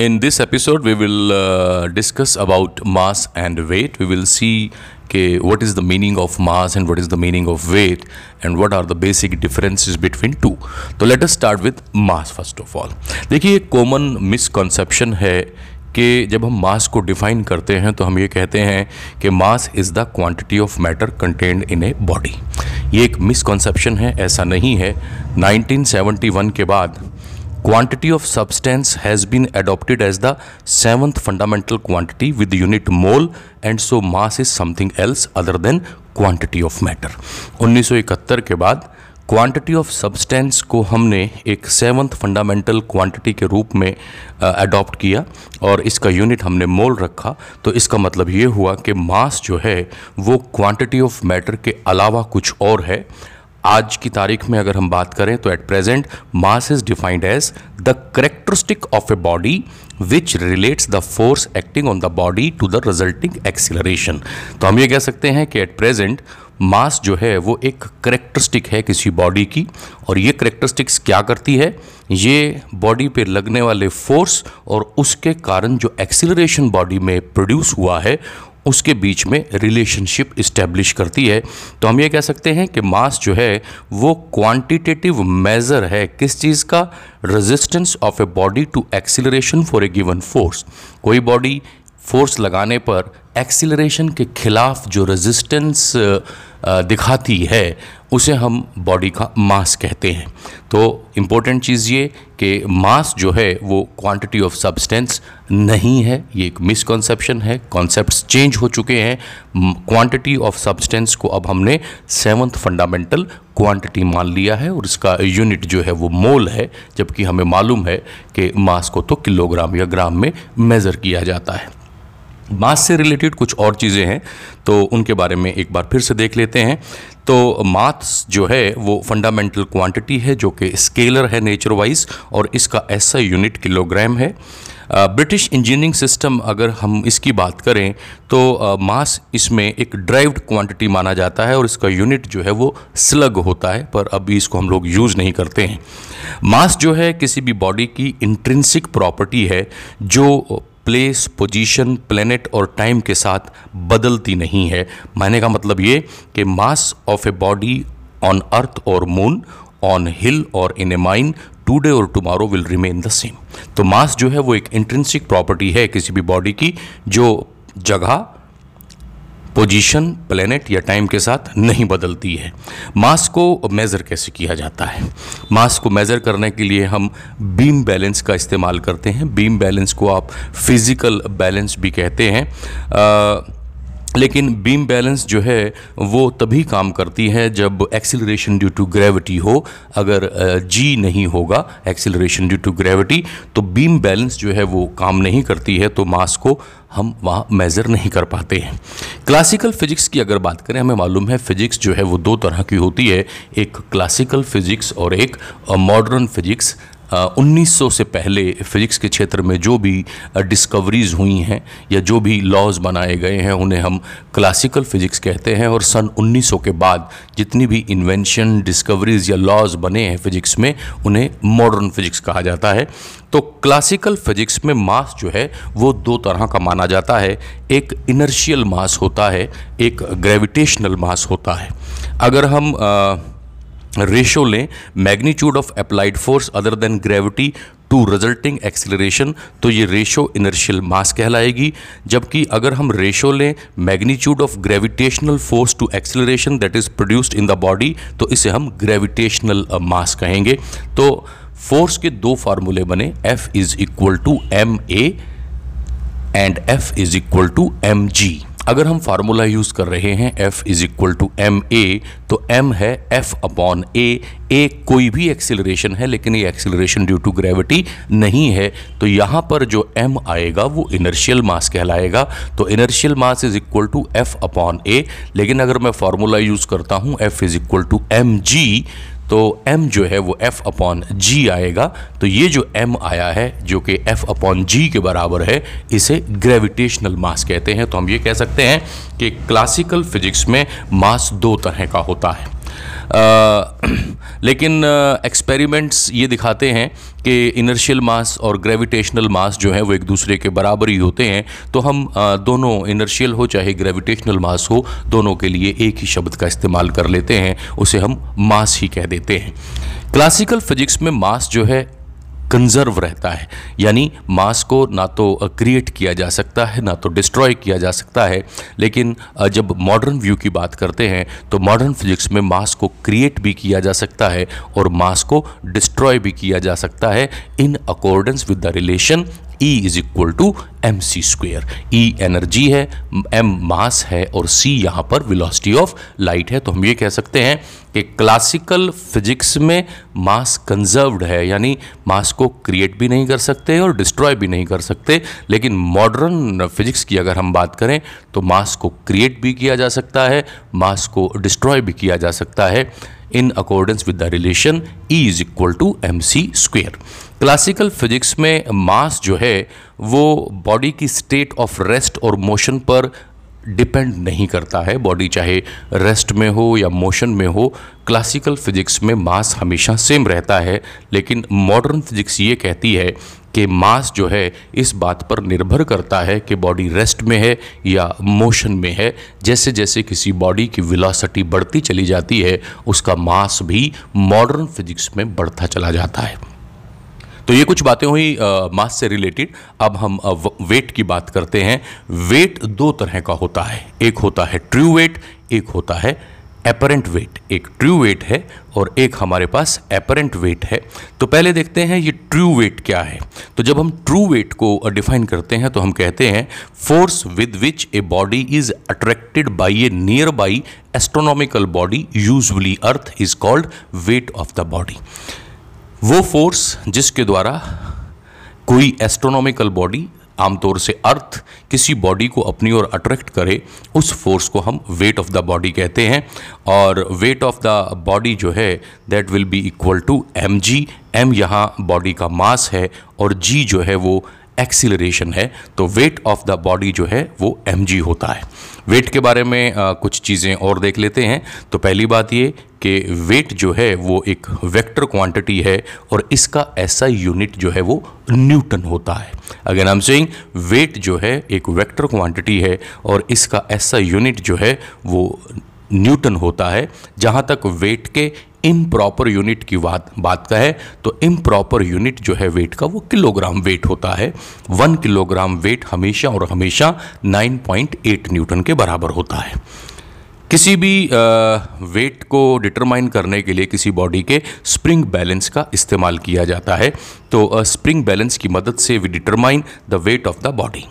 In this episode, we will uh, discuss about mass and weight. We will see okay, what is the meaning of mass and what is the meaning of weight and what are the basic differences between two. तो let us start with mass first of all. देखिए एक common misconception है कि जब हम मास को define करते हैं तो हम ये कहते हैं कि mass is the quantity of matter contained in a body ये एक मिसकॉन्सेप्शन है ऐसा नहीं है 1971 के बाद quantity of substance has been adopted as the seventh fundamental quantity with the unit mole and so mass is something else other than quantity of matter 1971 के बाद क्वांटिटी ऑफ़ सब्सटेंस को हमने एक सेवन्थ फंडामेंटल क्वांटिटी के रूप में adopt किया और इसका यूनिट हमने मोल रखा तो इसका मतलब ये हुआ कि मास जो है वो क्वांटिटी ऑफ़ मैटर के अलावा कुछ और है आज की तारीख में अगर हम बात करें तो at present mass is defined as the characteristic of a body which relates the force acting on the body to the resulting acceleration तो हम ये कह सकते हैं कि एट प्रेजेंट मास जो है वो एक करेक्टरिस्टिक है किसी बॉडी की, और ये करेक्टरिस्टिक्स क्या करती है? ये बॉडी पे लगने वाले फोर्स और उसके कारण जो एक्सिलरेशन बॉडी में प्रोड्यूस हुआ है उसके बीच में रिलेशनशिप इस्टेब्लिश करती है। तो हम ये कह सकते हैं कि मास जो है, वो क्वांटिटेटिव मेज़र है। किस चीज़ का? Resistance of a body to acceleration for a given force कोई बॉडी फोर्स लगाने पर एक्सिलरेशन के खिलाफ जो रेजिस्टेंस दिखाती है, उसे हम बॉडी का मास कहते हैं। तो इम्पोर्टेंट चीज़ ये कि मास जो है वो क्वांटिटी ऑफ़ सब्सटेंस नहीं है, ये एक मिसकॉन्सेप्शन है कॉन्सेप्ट्स चेंज हो चुके हैं। क्वांटिटी ऑफ़ सब्सटेंस को अब हमने सेवन्थ फंडामेंटल क्वांटिटी मान लिया है और इसका यूनिट जो है वो मोल है, जबकि हमें मालूम है कि मास को तो किलोग्राम या ग्राम में मेज़र किया जाता है। मास से रिलेटेड कुछ और चीज़ें हैं तो उनके बारे में एक बार फिर से देख लेते हैं। तो मास जो है, वो फंडामेंटल क्वांटिटी है, जो कि स्केलर है नेचर वाइज और इसका ऐसा यूनिट किलोग्राम है। ब्रिटिश इंजीनियरिंग सिस्टम अगर हम इसकी बात करें तो मास इसमें एक ड्राइव्ड क्वांटिटी माना जाता है, और इसका यूनिट जो है, वो स्लग होता है, पर अभी इसको हम लोग यूज़ नहीं करते हैं। मास जो है, किसी भी बॉडी की इंट्रेंसिक प्रॉपर्टी है, जो प्लेस पोजीशन प्लेनेट और टाइम के साथ बदलती नहीं है। मायने का मतलब ये कि mass of a body on earth और मून ऑन हिल और इन ए माइन टूडे और tomorrow will remain the same तो मास जो है वो एक इंट्रेंसिक प्रॉपर्टी है किसी भी बॉडी की, जो जगह पोजीशन प्लेनेट या टाइम के साथ नहीं बदलती है। मास को मेज़र कैसे किया जाता है? मास को मेज़र करने के लिए हम बीम बैलेंस का इस्तेमाल करते हैं। बीम बैलेंस को आप फ़िज़िकल बैलेंस भी कहते हैं। आ, लेकिन बीम बैलेंस जो है, वो तभी काम करती है जब एक्सिलरेशन ड्यू टू ग्रेविटी हो। अगर जी नहीं होगा एक्सिलरेशन ड्यू टू ग्रेविटी तो बीम बैलेंस जो है, वो काम नहीं करती है तो मास को हम वहाँ मेज़र नहीं कर पाते हैं। क्लासिकल फिजिक्स की अगर बात करें, हमें मालूम है फिजिक्स जो है, वो दो तरह की होती है। एक क्लासिकल फिजिक्स और एक मॉडर्न फिजिक्स 1900 से पहले फिज़िक्स के क्षेत्र में जो भी डिस्कवरीज़ हुई हैं या जो भी लॉज बनाए गए हैं उन्हें हम क्लासिकल फ़िज़िक्स कहते हैं और सन 1900 के बाद जितनी भी इन्वेंशन डिस्कवरीज़ या लॉज बने हैं फ़िज़िक्स में उन्हें मॉडर्न फिज़िक्स कहा जाता है। तो क्लासिकल फिज़िक्स में मास जो है वो दो तरह का माना जाता है। एक इनर्शियल मास होता है एक ग्रेविटेशनल मास होता है। अगर हम आ, रेशो लें magnitude of applied force other than gravity to resulting acceleration तो ये रेशो इनर्शियल मास कहलाएगी। जबकि अगर हम रेशो लें magnitude of gravitational force to acceleration that is produced in the body तो इसे हम ग्रेविटेशनल मास कहेंगे। तो फोर्स के दो फार्मूले बने F is equal to M A and F is equal to M G अगर हम फार्मूला यूज़ कर रहे हैं F is equal to M A तो M है F अपॉन ए ए कोई भी एक्सिलरेशन है, लेकिन ये एक्सिलरेशन ड्यू टू ग्रेविटी नहीं है. तो यहाँ पर जो M आएगा, वो इनर्शियल मास कहलाएगा. तो inertial mass is equal to F upon A लेकिन अगर मैं फार्मूला यूज़ करता हूँ, F is equal to M G तो m जो है वो f अपॉन जी आएगा। तो ये जो m आया है, जो कि f अपॉन जी के बराबर है, इसे ग्रेविटेशनल मास कहते हैं। तो हम ये कह सकते हैं कि क्लासिकल फिजिक्स में मास दो तरह का होता है। लेकिन एक्सपेरिमेंट्स ये दिखाते हैं कि इनर्शियल मास और ग्रेविटेशनल मास जो है वो एक दूसरे के बराबर ही होते हैं। तो हम दोनों इनर्शियल हो, चाहे ग्रेविटेशनल मास हो, दोनों के लिए एक ही शब्द का इस्तेमाल कर लेते हैं, उसे हम मास ही कह देते हैं। क्लासिकल फिजिक्स में मास जो है कंजर्व रहता है। यानी मास को ना तो क्रिएट किया जा सकता है, ना तो डिस्ट्रॉय किया जा सकता है। लेकिन जब मॉडर्न व्यू की बात करते हैं तो मॉडर्न फिजिक्स में मास को क्रिएट भी किया जा सकता है और मास को डिस्ट्रॉय भी किया जा सकता है in accordance with the relation E is equal to M C square E energy है एम मास है और C यहाँ पर वेलोसिटी ऑफ़ लाइट है। तो हम ये कह सकते हैं कि क्लासिकल फिजिक्स में मास कंजर्व्ड है, यानी मास को क्रिएट भी नहीं कर सकते और डिस्ट्रॉय भी नहीं कर सकते। लेकिन मॉडर्न फिजिक्स की अगर हम बात करें तो मास को क्रिएट भी किया जा सकता है मास को डिस्ट्रॉय भी किया जा सकता है। In accordance with the relation E is equal to M C square classical physics में मास जो है, वो बॉडी की स्टेट ऑफ़ रेस्ट और मोशन पर डिपेंड नहीं करता है। बॉडी चाहे रेस्ट में हो या मोशन में हो, क्लासिकल फिजिक्स में मास हमेशा सेम रहता है। लेकिन मॉडर्न फिजिक्स ये कहती है कि मास जो है, इस बात पर निर्भर करता है कि बॉडी रेस्ट में है या मोशन में है। जैसे जैसे किसी बॉडी की विलासिटी बढ़ती चली जाती है, उसका मास भी मॉडर्न फिजिक्स में बढ़ता चला जाता है। तो ये कुछ बातें हुई मास से रिलेटेड अब हम वेट की बात करते हैं। वेट दो तरह का होता है। एक होता है ट्रू वेट एक होता है एपरेंट वेट एक ट्रू वेट है और एक हमारे पास एपरेंट वेट है। तो पहले देखते हैं ये ट्रू वेट क्या है। तो जब हम ट्रू वेट को डिफाइन करते हैं तो हम कहते हैं force with which a body is attracted by a nearby astronomical body usually earth is called weight of the body वो फोर्स जिसके द्वारा कोई एस्ट्रोनॉमिकल बॉडी आमतौर से अर्थ किसी बॉडी को अपनी ओर अट्रैक्ट करे, उस फोर्स को हम वेट ऑफ़ द बॉडी कहते हैं। और वेट ऑफ़ द बॉडी जो है that will be equal to M G M यहाँ बॉडी का मास है और जी जो है वो एक्सिलरेशन है तो वेट ऑफ़ द बॉडी जो है वो एमजी होता है। वेट के बारे में आ, कुछ चीज़ें और देख लेते हैं। तो पहली बात ये कि वेट जो है वो एक वेक्टर क्वांटिटी है और इसका ऐसा यूनिट जो है वो न्यूटन होता है। अगर हम सेइंग वेट जो है एक वेक्टर क्वांटिटी है और इसका ऐसा यूनिट जो है वो न्यूटन होता है, जहाँ तक वेट के इम प्रॉपर यूनिट की बात बात का है तो इम प्रॉपर यूनिट जो है वेट का, वो किलोग्राम वेट होता है। वन किलोग्राम वेट हमेशा और हमेशा 9.8 न्यूटन के बराबर होता है। किसी भी वेट को डिटरमाइन करने के लिए किसी बॉडी के स्प्रिंग बैलेंस का इस्तेमाल किया जाता है। तो स्प्रिंग बैलेंस की मदद से we determine the weight of the body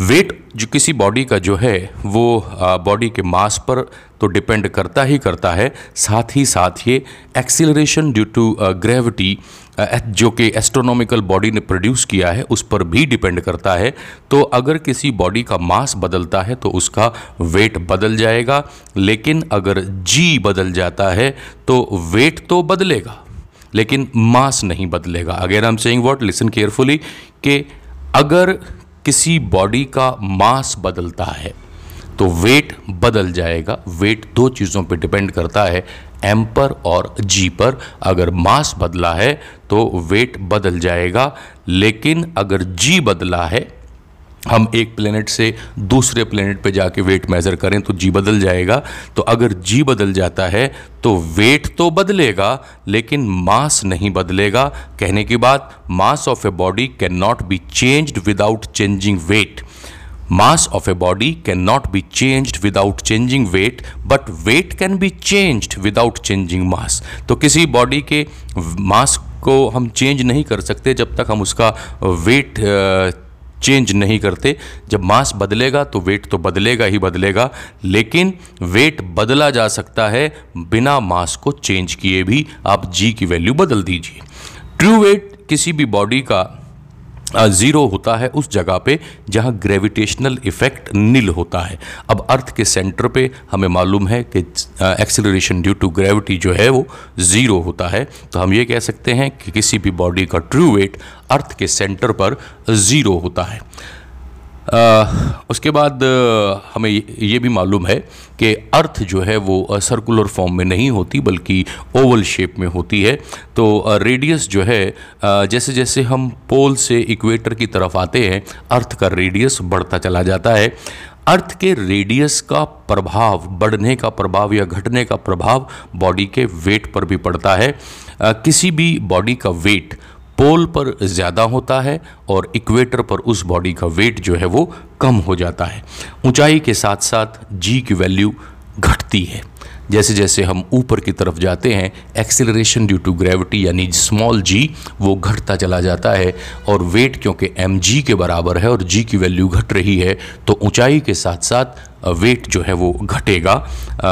weight जो किसी बॉडी का जो है, वो बॉडी के मास पर तो डिपेंड करता ही करता है। साथ ही साथ ये एक्सिलरेशन ड्यू टू ग्रेविटी जो कि एस्ट्रोनॉमिकल बॉडी ने प्रोड्यूस किया है, उस पर भी डिपेंड करता है। तो अगर किसी बॉडी का मास बदलता है तो उसका वेट बदल जाएगा। लेकिन अगर जी बदल जाता है तो वेट तो बदलेगा, लेकिन मास नहीं बदलेगा। अगर हम सेइंग व्हाट लिसन केयरफुली कि अगर किसी बॉडी का मास बदलता है तो वेट बदल जाएगा। वेट दो चीज़ों पे डिपेंड करता है एम पर और जी पर अगर मास बदला है तो वेट बदल जाएगा, लेकिन अगर जी बदला है हम एक प्लेनेट से दूसरे प्लेनेट पे जाके वेट मेज़र करें तो जी बदल जाएगा। तो अगर जी बदल जाता है तो वेट तो बदलेगा, लेकिन मास नहीं बदलेगा। कहने की बात mass of a body cannot be changed without changing weight mass of a body cannot be changed without changing weight but weight can be changed without changing mass तो किसी बॉडी के मास को हम चेंज नहीं कर सकते जब तक हम उसका वेट चेंज नहीं करते। जब मास बदलेगा तो वेट तो बदलेगा ही बदलेगा, लेकिन वेट बदला जा सकता है बिना मास को चेंज किए भी। आप जी की वैल्यू बदल दीजिए। ट्रू वेट किसी भी बॉडी का ज़ीरो होता है उस जगह पे जहाँ ग्रेविटेशनल इफ़ेक्ट नील होता है। अब अर्थ के सेंटर पे हमें मालूम है कि एक्सेलरेशन ड्यू टू ग्रेविटी जो है वो ज़ीरो होता है। तो हम ये कह सकते हैं कि किसी भी बॉडी का ट्रू वेट अर्थ के सेंटर पर ज़ीरो होता है। उसके बाद हमें ये भी मालूम है कि अर्थ जो है वो सर्कुलर फॉर्म में नहीं होती, बल्कि ओवल शेप में होती है। तो रेडियस जो है जैसे जैसे हम पोल से इक्वेटर की तरफ़ आते हैं, अर्थ का रेडियस बढ़ता चला जाता है। अर्थ के रेडियस का प्रभाव, बढ़ने का प्रभाव या घटने का प्रभाव बॉडी के वेट पर भी पड़ता है। किसी भी बॉडी का वेट पोल पर ज़्यादा होता है और इक्वेटर पर उस बॉडी का वेट जो है वो कम हो जाता है। ऊंचाई के साथ साथ जी की वैल्यू घटती है। जैसे जैसे हम ऊपर की तरफ़ जाते हैं एक्सेलरेशन ड्यू टू ग्रेविटी यानी स्मॉल जी वो घटता चला जाता है और वेट क्योंकि एम जी के बराबर है और जी की वैल्यू घट रही है तो ऊंचाई के साथ साथ वेट जो है वो घटेगा।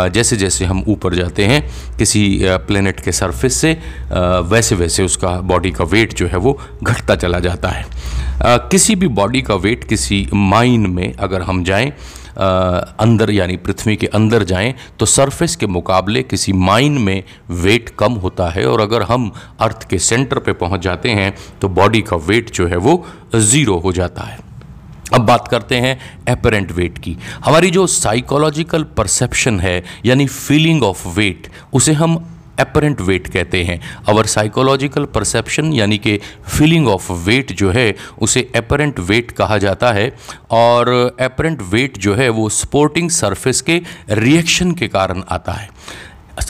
जैसे जैसे हम ऊपर जाते हैं, किसी प्लेनेट के सरफेस से वैसे वैसे उसका बॉडी का वेट जो है वो घटता चला जाता है। किसी भी बॉडी का वेट किसी माइन में अगर हम जाएँ अंदर यानी पृथ्वी के अंदर जाएँ तो सरफेस के मुकाबले किसी माइन में वेट कम होता है और अगर हम अर्थ के सेंटर पे पहुँच जाते हैं तो बॉडी का वेट जो है वो ज़ीरो हो जाता है। अब बात करते हैं एपरेंट वेट की। हमारी जो साइकोलॉजिकल परसेप्शन है, यानी फीलिंग ऑफ़ वेट उसे हम एपरेंट वेट कहते हैं। अवर साइकोलॉजिकल परसेप्शन यानी कि फीलिंग ऑफ़ वेट जो है, उसे एपरेंट वेट कहा जाता है। और एपरेंट वेट जो है, वो स्पोर्टिंग सरफेस के रिएक्शन के कारण आता है।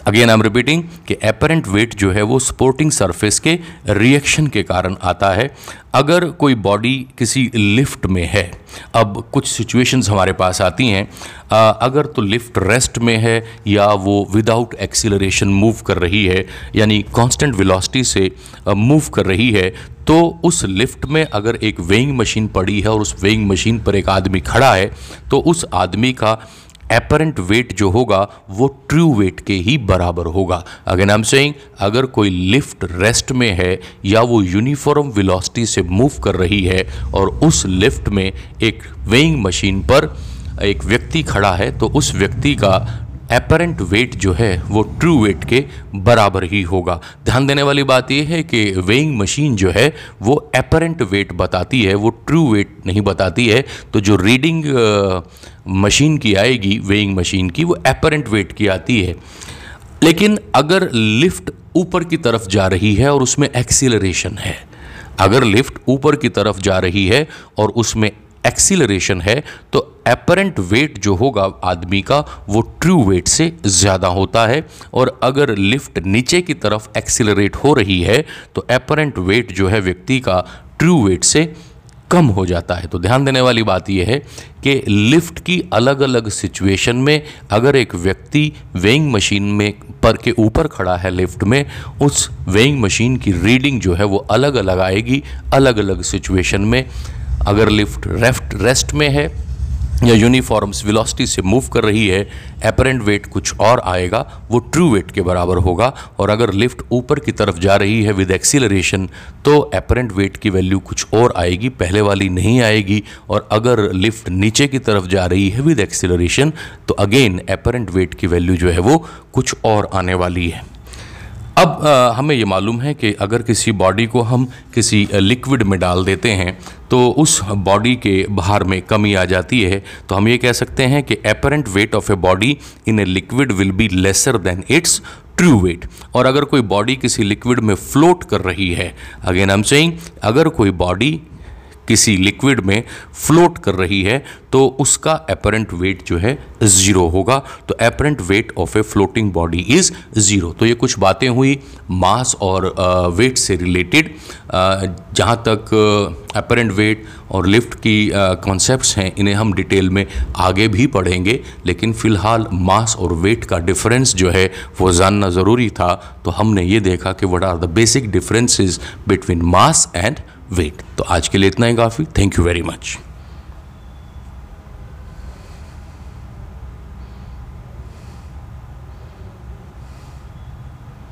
अगेन आई एम रिपीटिंग कि एपरेंट वेट जो है वो स्पोर्टिंग सरफेस के रिएक्शन के कारण आता है। अगर कोई बॉडी किसी लिफ्ट में है, अब कुछ सिचुएशंस हमारे पास आती हैं। अगर तो लिफ्ट रेस्ट में है या वो विदाउट एक्सीलरेशन मूव कर रही है, यानी कांस्टेंट वेलोसिटी से मूव कर रही है तो उस लिफ्ट में अगर एक वेइंग मशीन पड़ी है और उस वेइंग मशीन पर एक आदमी खड़ा है तो उस आदमी का एपरेंट वेट जो होगा, वो ट्रू वेट के ही बराबर होगा। अगर नाम से अगर कोई लिफ्ट रेस्ट में है, या वो यूनिफॉर्म वेलोसिटी से मूव कर रही है, और उस लिफ्ट में एक वेइंग मशीन पर एक व्यक्ति खड़ा है तो उस व्यक्ति का एपरेंट वेट जो है वो ट्रू वेट के बराबर ही होगा। ध्यान देने वाली बात यह है कि वेइंग मशीन जो है वो एपरेंट वेट बताती है, वो ट्रू वेट नहीं बताती है। तो जो रीडिंग मशीन की आएगी वेइंग मशीन की, वो एपरेंट वेट की आती है। लेकिन अगर लिफ्ट ऊपर की तरफ़ जा रही है और उसमें एक्सीलरेशन है, अगर लिफ्ट ऊपर की तरफ़ जा रही है और उसमें एक्सीलरेशन है तो एपरेंट वेट जो होगा आदमी का, वो ट्रू वेट से ज़्यादा होता है। और अगर लिफ्ट नीचे की तरफ़ एक्सीलरेट हो रही है तो एपरेंट वेट जो है व्यक्ति का ट्रू वेट से कम हो जाता है। तो ध्यान देने वाली बात यह है कि लिफ्ट की अलग अलग सिचुएशन में अगर एक व्यक्ति वेइंग मशीन में पर के ऊपर खड़ा है लिफ्ट में, उस वेइंग मशीन की रीडिंग जो है वो अलग अलग आएगी अलग अलग सिचुएशन में। अगर लिफ्ट रेफ्ट रेस्ट में है या यूनिफॉर्म्स वेलोसिटी से मूव कर रही है एपरेंट वेट कुछ और आएगा, वो ट्रू वेट के बराबर होगा, और अगर लिफ्ट ऊपर की तरफ़ जा रही है विद एक्सीलरेशन तो एपरेंट वेट की वैल्यू कुछ और आएगी, पहले वाली नहीं आएगी, और अगर लिफ्ट नीचे की तरफ़ जा रही है विद एक्सीलरेशन तो अगेन एपरेंट वेट की वैल्यू जो है वो कुछ और आने वाली है। अब आ, हमें ये मालूम है कि अगर किसी बॉडी को हम किसी लिक्विड में डाल देते हैं तो उस बॉडी के बाहर में कमी आ जाती है। तो हम ये कह सकते हैं कि apparent weight of a body in a liquid will be lesser than its true weight और अगर कोई बॉडी किसी लिक्विड में फ्लोट कर रही है अगेन एम सेइंग अगर कोई बॉडी किसी लिक्विड में फ्लोट कर रही है तो उसका अपरेंट वेट जो है ज़ीरो होगा। तो apparent weight of a floating body is zero तो ये कुछ बातें हुई मास और वेट से रिलेटेड जहाँ तक अपरेंट वेट और लिफ्ट की कॉन्सेप्ट्स हैं, इन्हें हम डिटेल में आगे भी पढ़ेंगे। लेकिन फ़िलहाल मास और वेट का डिफरेंस जो है, वो जानना ज़रूरी था। तो हमने ये देखा कि what are the basic differences between mass and weight तो आज के लिए इतना ही काफ़ी. Thank you very much